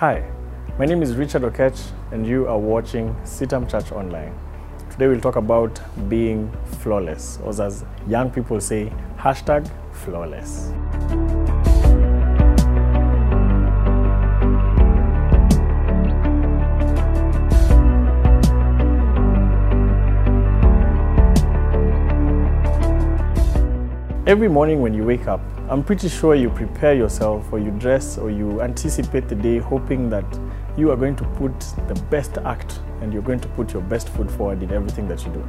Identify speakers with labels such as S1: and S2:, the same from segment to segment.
S1: Hi, my name is Richard Okech, and you are watching Sitam Church Online. Today we'll talk about being flawless, or as young people say, hashtag flawless. Every morning when you wake up, I'm pretty sure you prepare yourself or you dress or you anticipate the day hoping that you are going to put the best act and you're going to put your best foot forward in everything that you do.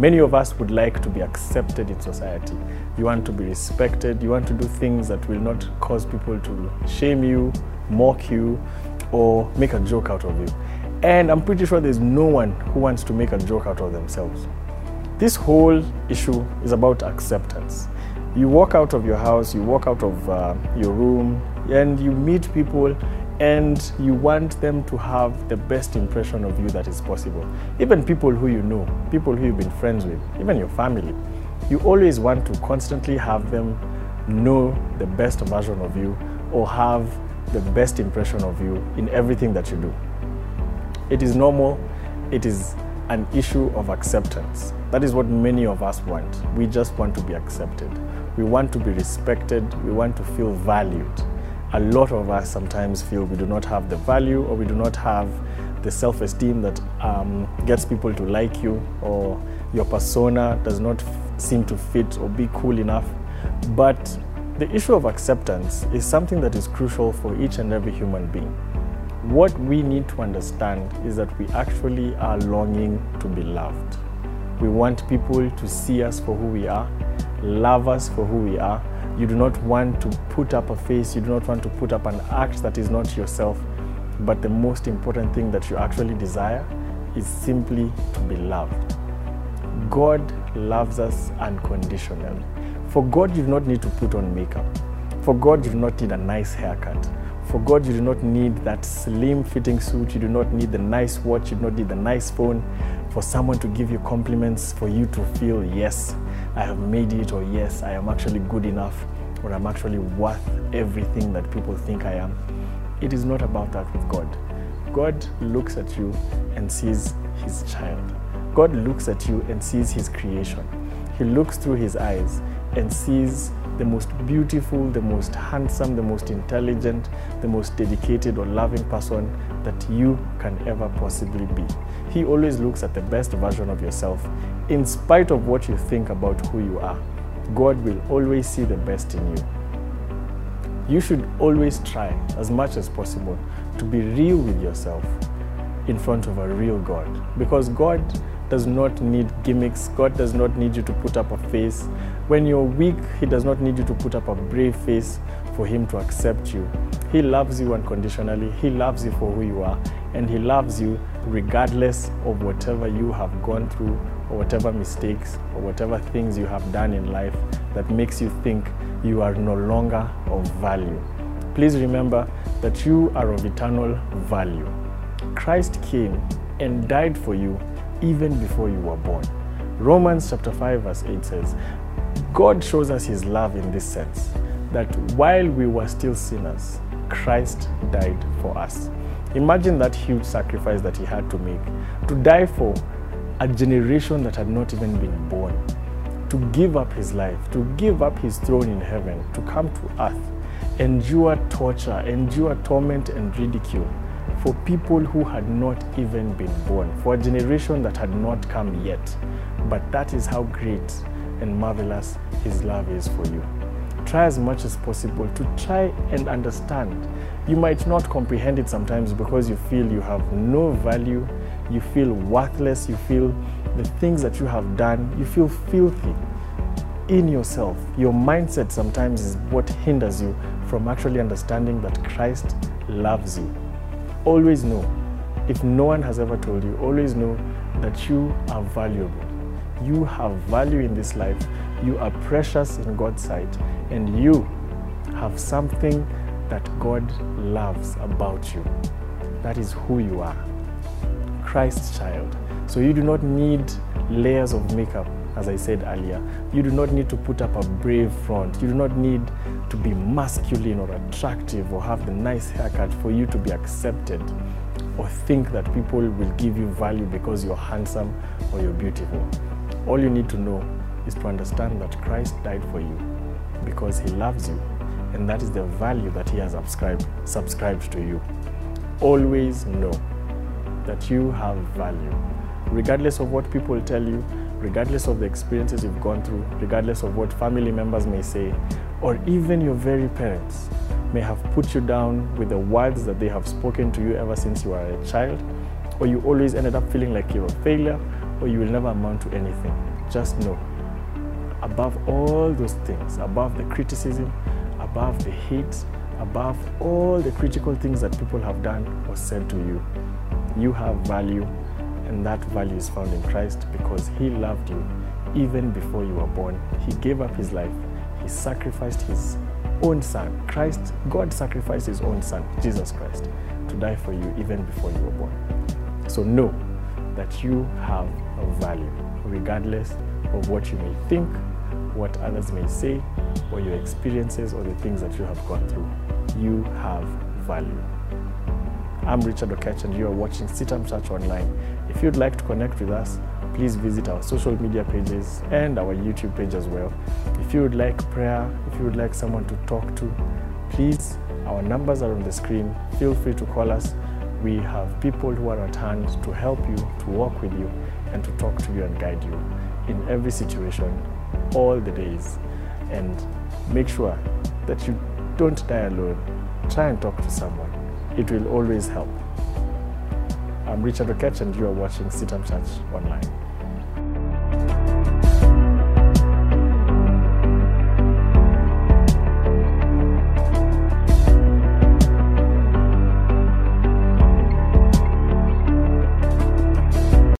S1: Many of us would like to be accepted in society. You want to be respected. You want to do things that will not cause people to shame you, mock you, or make a joke out of you. And I'm pretty sure there's no one who wants to make a joke out of themselves. This whole issue is about acceptance you walk out of your house, you walk out of uh, your room, and you meet people, and you want them to have the best impression of you that is possible. Even people who you know, people who you've been friends with, even your family. You always want to constantly have them know the best version of you or have the best impression of you in everything that you do. It is normal, it is an issue of acceptance. That is what many of us want. We just want to be accepted. We want to be respected. We want to feel valued. A lot of us sometimes feel we do not have the value or we do not have the self esteem that um, gets people to like you or your persona does not seem to fit or be cool enough. But the issue of acceptance is something that is crucial for each and every human being. What we need to understand is that we actually are longing to be loved. We want people to see us for who we are, love us for who we are. You do not want to put up a face, you do not want to put up an act that is not yourself. But the most important thing that you actually desire is simply to be loved. God loves us unconditionally. For God, you do not need to put on makeup. For God, you do not need a nice haircut. For God, you do not need that slim fitting suit. You do not need the nice watch. You do not need the nice phone. For someone to give you compliments, for you to feel, yes, I have made it, or yes, I am actually good enough, or I'm actually worth everything that people think I am. It is not about that with God. God looks at you and sees his child. God looks at you and sees his creation. He looks through his eyes and sees the most beautiful, the most handsome, the most intelligent, the most dedicated or loving person that you can ever possibly be. He always looks at the best version of yourself, in spite of what you think about who you are. God will always see the best in you. You should always try, as much as possible, to be real with yourself in front of a real God. Because God does not need gimmicks. God does not need you to put up a face. When you're weak, He does not need you to put up a brave face for Him to accept you. He loves you unconditionally. He loves you for who you are. And He loves you regardless of whatever you have gone through or whatever mistakes or whatever things you have done in life that makes you think you are no longer of value. Please remember that you are of eternal value. Christ came and died for you even before you were born. Romans chapter 5 verse 8 says, God shows us his love in this sense that while we were still sinners, Christ died for us. Imagine that huge sacrifice that he had to make to die for a generation that had not even been born, to give up his life, to give up his throne in heaven, to come to earth, endure torture, endure torment and ridicule for people who had not even been born, for a generation that had not come yet. But that is how great and marvelous His love is for you. Try as much as possible to try and understand. You might not comprehend it sometimes because you feel you have no value, you feel worthless, you feel the things that you have done, you feel filthy in yourself. Your mindset sometimes is what hinders you from actually understanding that Christ loves you always know, if no one has ever told you, always know that you are valuable. You have value in this life. You are precious in God's sight. And you have something that God loves about you. That is who you are Christ's child. So you do not need layers of makeup as I said earlier. You do not need to put up a brave front. You do not need to be masculine or attractive or have the nice haircut for you to be accepted or think that people will give you value because you're handsome or you're beautiful. All you need to know is to understand that Christ died for you because he loves you and that is the value that he has subscribed, subscribed to you. Always know that you have value. Regardless of what people tell you, regardless of the experiences you've gone through, regardless of what family members may say, or even your very parents may have put you down with the words that they have spoken to you ever since you were a child, or you always ended up feeling like you're a failure, or you will never amount to anything. Just know, above all those things, above the criticism, above the hate, above all the critical things that people have done or said to you, you have value, and that value is found in Christ because He loved you even before you were born. He gave up His life, He sacrificed His own Son. Christ, God sacrificed His own Son, Jesus Christ, to die for you even before you were born. So know that you have a value, regardless of what you may think, what others may say, or your experiences or the things that you have gone through. You have value. I'm Richard Okech and you are watching CITAM Church Online. If you'd like to connect with us, please visit our social media pages and our YouTube page as well. If you would like prayer, if you would like someone to talk to, please, our numbers are on the screen. Feel free to call us. We have people who are at hand to help you, to walk with you, and to talk to you and guide you in every situation, all the days. And make sure that you don't die alone. Try and talk to someone. It will always help. I'm Richard Okech, and you are watching CITAM Church Online.